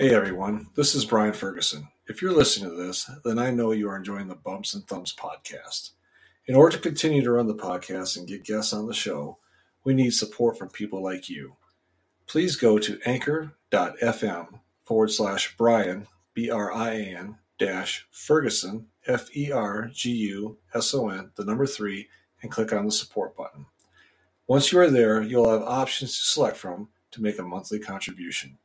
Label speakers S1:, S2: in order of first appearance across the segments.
S1: Hey everyone, this is Brian Ferguson. If you're listening to this, then I know you are enjoying the Bumps and Thumps podcast. In order to continue to run the podcast and get guests on the show, we need support from people like you. Please go to anchor.fm forward slash Brian, B R I A N, dash Ferguson, F E R G U S O N, the number three, and click on the support button. Once you are there, you'll have options to select from to make a monthly contribution.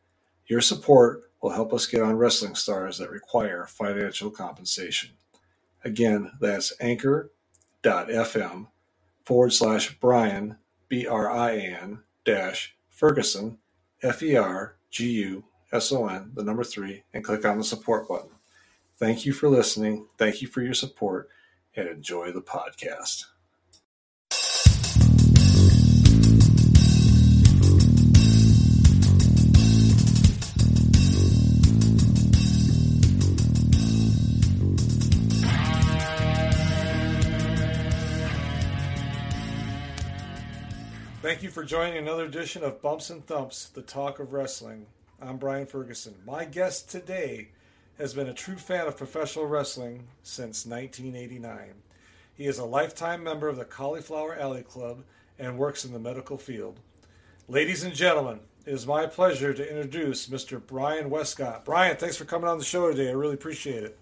S1: Your support will help us get on wrestling stars that require financial compensation. Again, that's anchor.fm forward slash Brian, B R I N, dash Ferguson, F E R G U S O N, the number three, and click on the support button. Thank you for listening. Thank you for your support, and enjoy the podcast. Joining another edition of Bumps and Thumps, the talk of wrestling. I'm Brian Ferguson. My guest today has been a true fan of professional wrestling since 1989. He is a lifetime member of the Cauliflower Alley Club and works in the medical field. Ladies and gentlemen, it is my pleasure to introduce Mr. Brian Westcott. Brian, thanks for coming on the show today. I really appreciate it.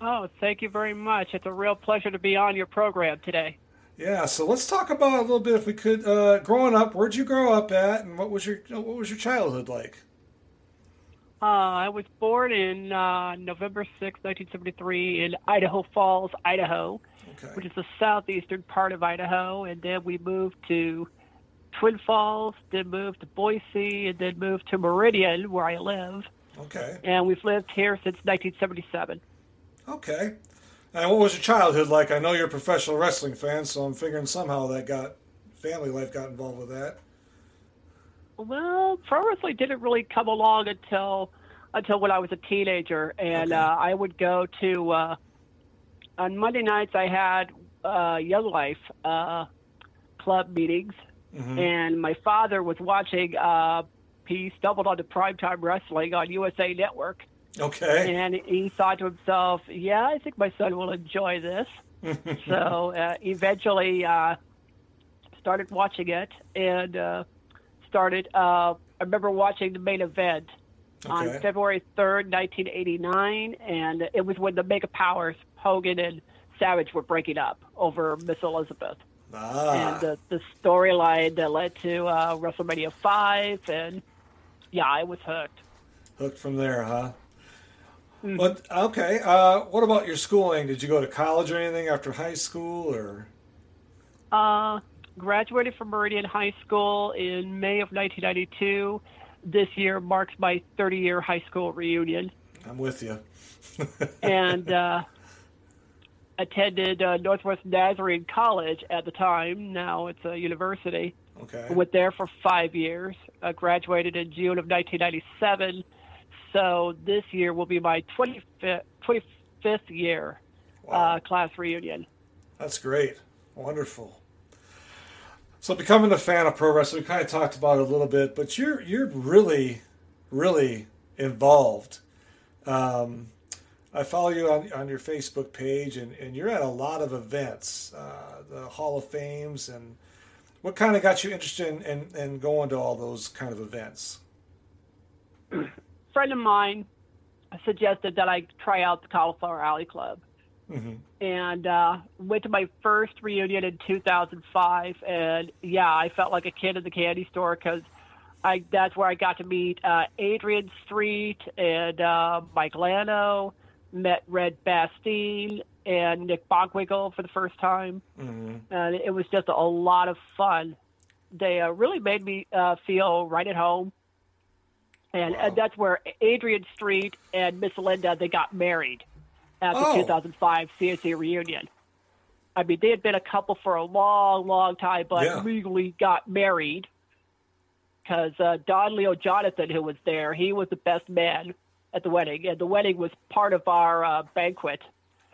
S2: Oh, thank you very much. It's a real pleasure to be on your program today.
S1: Yeah, so let's talk about a little bit, if we could. Uh, growing up, where'd you grow up at, and what was your what was your childhood like?
S2: Uh, I was born in uh, November 6, 1973, in Idaho Falls, Idaho,
S1: Okay.
S2: which is the southeastern part of Idaho. And then we moved to Twin Falls, then moved to Boise, and then moved to Meridian, where I live.
S1: Okay.
S2: And we've lived here since 1977.
S1: Okay. And what was your childhood like? I know you're a professional wrestling fan, so I'm figuring somehow that got family life got involved with that.
S2: Well, pro wrestling didn't really come along until until when I was a teenager, and
S1: Okay.
S2: uh, I would go to uh, on Monday nights. I had uh, Young Life uh, club meetings,
S1: Mhm.
S2: and my father was watching. Uh, he stumbled onto primetime wrestling on USA Network,
S1: Okay.
S2: and he thought to himself, "Yeah, I think my son will enjoy this." so uh, eventually uh, started watching it and uh, started uh, i remember watching the main event on february 3rd 1989 and it was when the mega powers hogan and savage were breaking up over miss elizabeth
S1: ah.
S2: and the, the storyline that led to uh, wrestlemania 5 and yeah i was hooked
S1: Hooked from there, huh? But okay. Uh, what about your schooling? Did you go to college or anything after high school, or?
S2: Uh, graduated from Meridian High School in May of 1992. This year marks my 30 year high school reunion.
S1: I'm with you.
S2: And uh, attended uh, Northwest Nazarene College at the time. Now it's a university.
S1: okay.
S2: Went there for five years. Uh, graduated in June of 1997. So this year will be my 25th, 25th year
S1: Wow.
S2: uh, class reunion.
S1: That's great. Wonderful. So becoming a fan of pro wrestling, we kind of talked about it a little bit, but you're you're really, really involved. Um, I follow you on, on your Facebook page, and, and you're at a lot of events, uh, the Hall of Fames, and what kind of got you interested in, in, in going to all those kind of events?
S2: friend of mine suggested that I try out the Cauliflower Alley Club.
S1: hmm
S2: And uh, went to my first reunion in 2005. And yeah, I felt like a kid in the candy store because I, that's where I got to meet uh, Adrian Street and uh, Mike Lano, met Red Bastien and Nick Bockwinkel for the first time.
S1: hmm
S2: And it was just a lot of fun. They uh, really made me uh, feel right at home. And,
S1: Wow.
S2: and that's where Adrian Street and Miss Linda they got married at the
S1: Oh.
S2: 2005 CAC reunion. I mean, they had been a couple for a long, long time, but
S1: Yeah.
S2: legally got married because uh, Don Leo Jonathan, who was there, he was the best man at the wedding, and the wedding was part of our uh, banquet.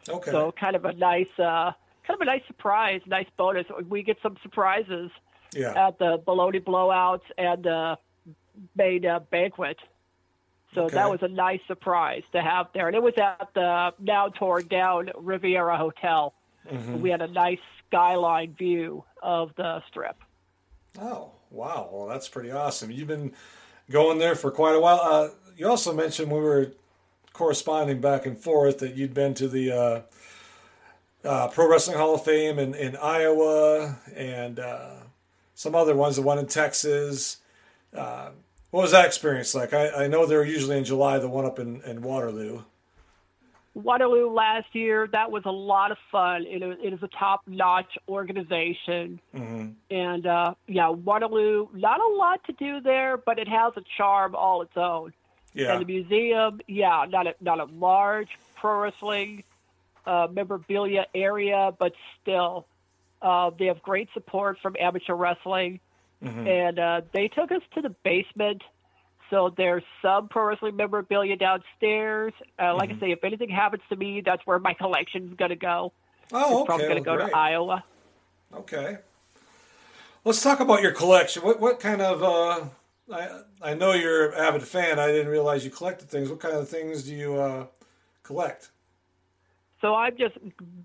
S1: Okay.
S2: So kind of a nice, uh, kind of a nice surprise, nice bonus. We get some surprises
S1: yeah.
S2: at the baloney blowouts and the main a banquet. So
S1: Okay.
S2: that was a nice surprise to have there. And it was at the now torn down Riviera Hotel.
S1: Mm-hmm.
S2: We had a nice skyline view of the strip.
S1: Oh, wow. Well, that's pretty awesome. You've been going there for quite a while. Uh, you also mentioned we were corresponding back and forth that you'd been to the uh, uh, Pro Wrestling Hall of Fame in, in Iowa and uh, some other ones, the one in Texas. Uh, what was that experience like? I, I know they're usually in July, the one up in, in Waterloo.
S2: Waterloo last year, that was a lot of fun. It, is- it is a top notch organization.
S1: Mm-hmm.
S2: And uh, yeah, Waterloo, not a lot to do there, but it has a charm all its own.
S1: Yeah.
S2: And the museum, yeah, not a, not a large pro wrestling uh, memorabilia area, but still, uh, they have great support from amateur wrestling.
S1: Mhm.
S2: And uh, they took us to the basement. So there's some pro wrestling memorabilia downstairs. Uh, like I say, if anything happens to me, that's where my collection's going to go.
S1: Oh,
S2: It's probably
S1: okay.
S2: going to
S1: well,
S2: go
S1: great.
S2: to Iowa.
S1: Okay. Let's talk about your collection. What what kind of uh, I I know you're an avid fan. I didn't realize you collected things. What kind of things do you uh, collect?
S2: So I've just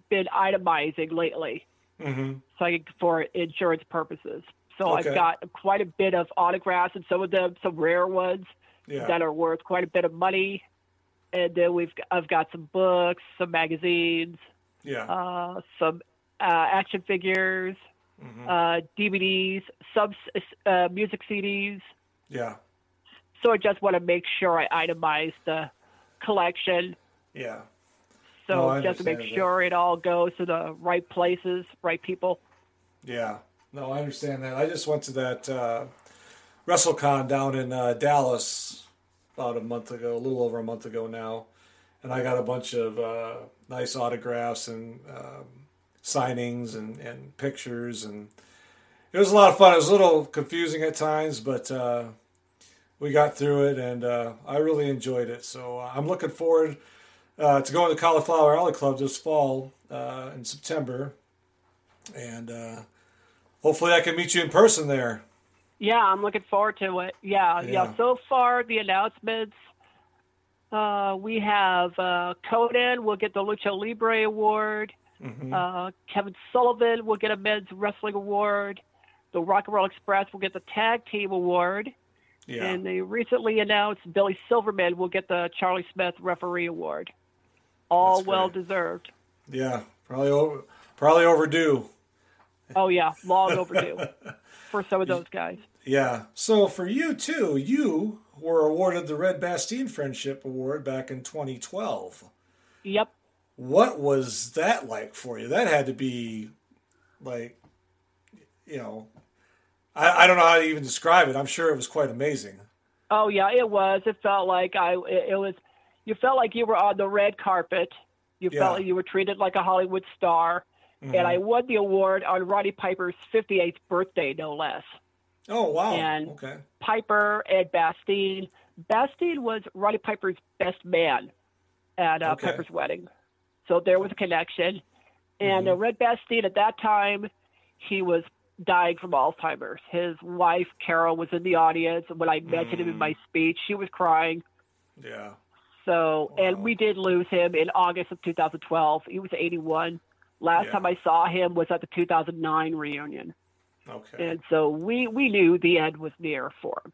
S2: been itemizing lately.
S1: Mm-hmm.
S2: so I can, for insurance purposes. So
S1: Okay.
S2: I've got quite a bit of autographs and some of them, some rare ones
S1: Yeah.
S2: that are worth quite a bit of money. And then we've I've got some books, some magazines,
S1: yeah.
S2: uh, some uh, action figures,
S1: hmm
S2: uh, DVDs, some uh, music CDs.
S1: yeah.
S2: So I just want to make sure I itemize the collection.
S1: Yeah.
S2: So
S1: No,
S2: just to make sure it all goes to the right places, right people.
S1: Yeah. No, I understand that. I just went to that uh, WrestleCon down in uh, Dallas about a month ago, a little over a month ago now, and I got a bunch of uh, nice autographs and um, signings and, and pictures, and it was a lot of fun. It was a little confusing at times, but uh, we got through it, and uh, I really enjoyed it. So uh, I'm looking forward uh, to going to Cauliflower Alley Club this fall in September, and. Hopefully, I can meet you in person there.
S2: Yeah, I'm looking forward to it. Yeah, yeah.
S1: Yeah.
S2: So far, the announcements. Uh, we have uh, Konnan will get the Lucha Libre Award.
S1: Mhm.
S2: Uh, Kevin Sullivan will get a Men's Wrestling Award. The Rock and Roll Express will get the Tag Team Award.
S1: yeah,
S2: And they recently announced Billy Silverman will get the Charlie Smith Referee Award. All
S1: That's great.
S2: well deserved.
S1: yeah, probably over, probably overdue.
S2: Oh yeah, long overdue for some of those guys.
S1: Yeah. So for you too, you were awarded the Red Bastien Friendship Award back in 2012.
S2: Yep.
S1: What was that like for you? That had to be like, you know, I, I don't know how to even describe it. I'm sure it was quite amazing.
S2: Oh yeah, it was. It felt like I. It, it was. You felt like you were on the red carpet. You
S1: Yeah.
S2: felt like you were treated like a Hollywood star.
S1: Mhm.
S2: And I won the award on Roddy Piper's 58th birthday, no less.
S1: oh wow.
S2: and-
S1: okay.
S2: Piper and Bastien. Bastien was Roddy Piper's best man at uh,
S1: Okay.
S2: Piper's wedding, so there was a connection. And uh, Red Bastien at that time, he was dying from Alzheimer's. His wife Carol was in the audience, and when I mentioned him in
S1: Mm.
S2: my speech, she was crying.
S1: Yeah.
S2: So,
S1: Wow.
S2: and we did lose him in August of 2012. He was 81. Last
S1: Yeah.
S2: time I saw him was at the 2009 reunion,
S1: Okay.
S2: and so we we knew the end was near for him.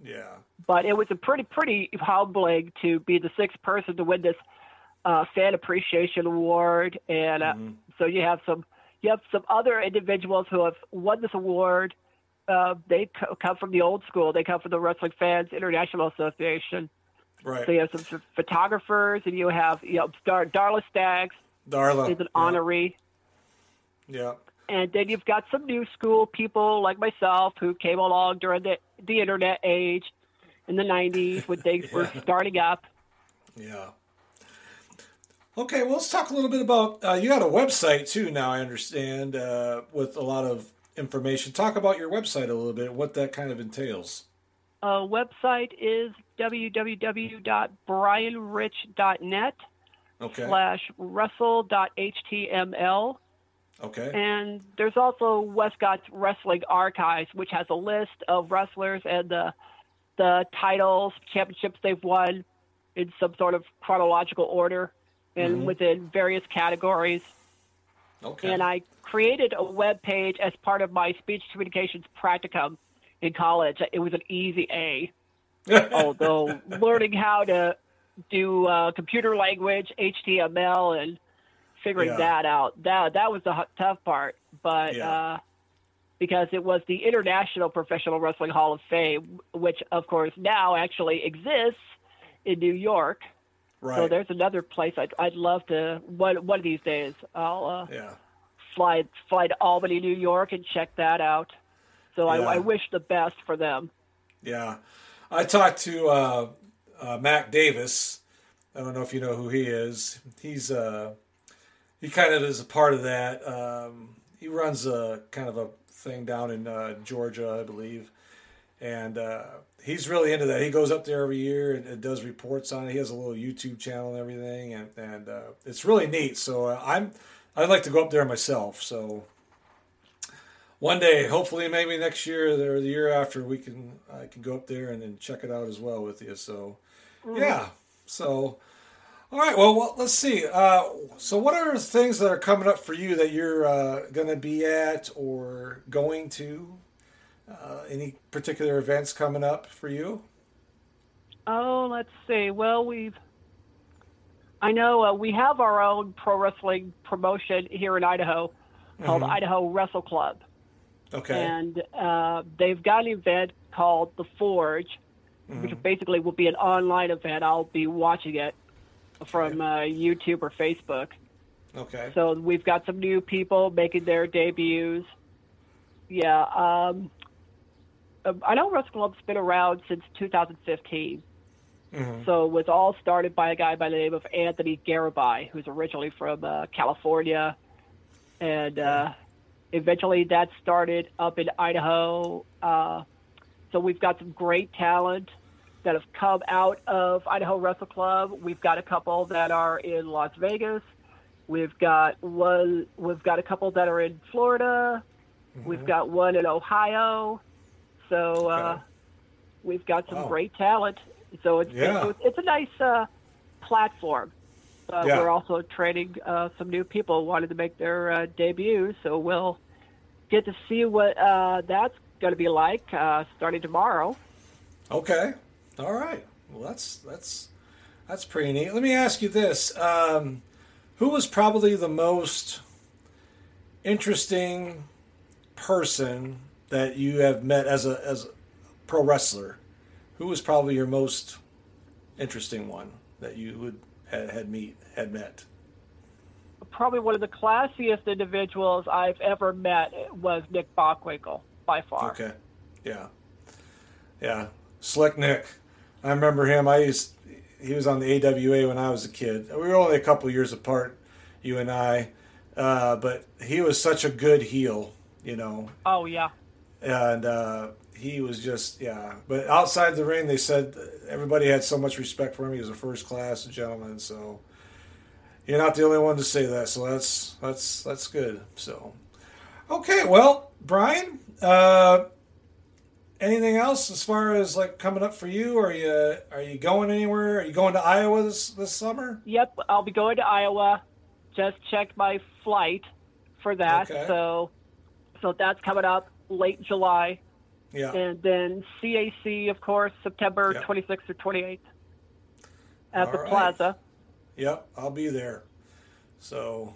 S1: Yeah.
S2: But it was a pretty pretty humbling to be the sixth person to win this uh, fan appreciation award, and uh,
S1: Mhm.
S2: so you have some you have some other individuals who have won this award. Uh, they co- come from the old school. They come from the Wrestling Fans International Association.
S1: Right.
S2: So you have some ph- photographers, and you have you know Dar- Darla Staggs
S1: Darla.
S2: is an
S1: yeah.
S2: honoree,
S1: Yeah.
S2: and then you've got some new school people like myself who came along during the the internet age in the '90s when things were starting up.
S1: Yeah. Okay, well, let's talk a little bit about. Uh, you got a website too now, I understand, uh, with a lot of information. Talk about your website a little bit, what that kind of entails.
S2: Uh, website is www.brianrich.net
S1: Okay.
S2: slash wrestle.html.
S1: Okay.
S2: And there's also Westcott's Wrestling Archives, which has a list of wrestlers and the the titles, championships they've won in some sort of chronological order and
S1: Mhm.
S2: within various categories.
S1: Okay.
S2: And I created a web page as part of my speech communications practicum in college. It was an easy A, although learning how to do uh, computer language, HTML, and figuring
S1: Yeah.
S2: that out that that was the tough part. But
S1: Yeah.
S2: uh, because it was the International Professional Wrestling Hall of Fame, which of course now actually exists in New York.
S1: right.
S2: So there's another place I'd, I'd love to one one of these days. I'll uh,
S1: yeah.
S2: fly fly to Albany, New York, and check that out. So
S1: Yeah.
S2: I, I wish the best for them.
S1: Yeah, I talked to uh, uh, Mac Davis. I don't know if you know who he is. He's uh, he kind of is a part of that. Um, he runs a kind of a thing down in uh, Georgia, I believe, and uh, he's really into that. He goes up there every year and, and does reports on it. He has a little YouTube channel and everything, and and uh, it's really neat. So uh, I'm I'd like to go up there myself. So one day, hopefully, maybe next year or the year after, we can I can go up there and, and check it out as well with you. So, yeah. So, all right. Well, well let's see. Uh, so, what are things that are coming up for you that you're uh, going to be at or going to? Uh, any particular events coming up for you?
S2: Oh, let's see. Well, we've I know uh, we have our own pro wrestling promotion here in Idaho called
S1: Mhm.
S2: Idaho Wrestle Club,
S1: Okay.
S2: and uh, they've got an event called the Forge, which
S1: Mhm.
S2: basically will be an online event. I'll be watching it from uh, YouTube or Facebook.
S1: Okay.
S2: So we've got some new people making their debuts. Yeah, um, um, I know Wrestle Club's been around since 2015.
S1: Mhm.
S2: So it was all started by a guy by the name of Anthony Garabai, who's originally from uh, California, and uh, eventually that started up in Idaho. Uh, so we've got some great talent that have come out of Idaho Wrestle Club. We've got a couple that are in Las Vegas. We've got one. We've got a couple that are in Florida. We've got one in Ohio. So uh, we've got some
S1: Wow.
S2: great talent. So it's
S1: Yeah.
S2: it's, it's a nice uh, platform. Uh,
S1: Yeah.
S2: We're also training uh, some new people who wanted to make their uh, debut. So we'll get to see what uh, that's going to be like uh, starting tomorrow.
S1: Okay. All right. Well, that's that's that's pretty neat. Let me ask you this: um, Who was probably the most interesting person that you have met as a as a pro wrestler? Who was probably your most interesting one that you would had, had meet had met?
S2: Probably one of the classiest individuals I've ever met was Nick Bockwinkel, by far.
S1: Okay. Yeah. Yeah. Slick Nick. I remember him. I used he was on the AWA when I was a kid. We were only a couple years apart, you and I. Uh, but he was such a good heel, you know.
S2: Oh yeah.
S1: And uh, he was just yeah. But outside the ring they said everybody had so much respect for him. He was a first class gentleman, so you're not the only one to say that, so that's that's that's good. So, okay, well, Brian, uh, anything else as far as like coming up for you? Are you are you going anywhere? Are you going to Iowa this this summer?
S2: Yep, I'll be going to Iowa. Just checked my flight for that.
S1: Okay.
S2: So so that's coming up late July.
S1: Yeah.
S2: And then CAC, of course, September
S1: Yep.
S2: 26th or 28th at
S1: All
S2: the
S1: right.
S2: plaza.
S1: Yep, I'll be there. So,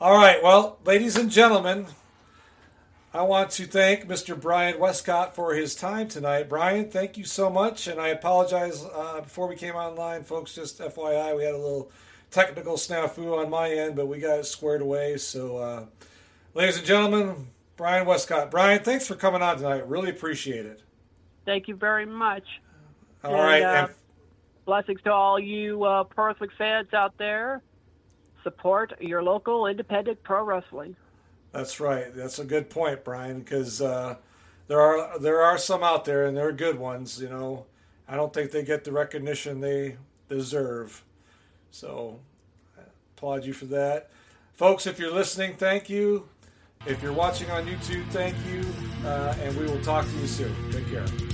S1: all right. Well, ladies and gentlemen, I want to thank Mr. Brian Westcott for his time tonight. Brian, thank you so much. And I apologize uh, before we came online, folks. Just FYI, we had a little technical snafu on my end, but we got it squared away. So, uh, ladies and gentlemen, Brian Westcott. Brian, thanks for coming on tonight. Really appreciate it.
S2: Thank you very much.
S1: All
S2: And,
S1: right.
S2: uh,
S1: and-
S2: Blessings to all you uh, wrestling fans out there. Support your local independent pro wrestling.
S1: That's right. That's a good point, Brian. Because uh, there are there are some out there, and they're good ones. You know, I don't think they get the recognition they deserve. So, I applaud you for that, folks. If you're listening, thank you. If you're watching on YouTube, thank you, uh, and we will talk to you soon. Take care.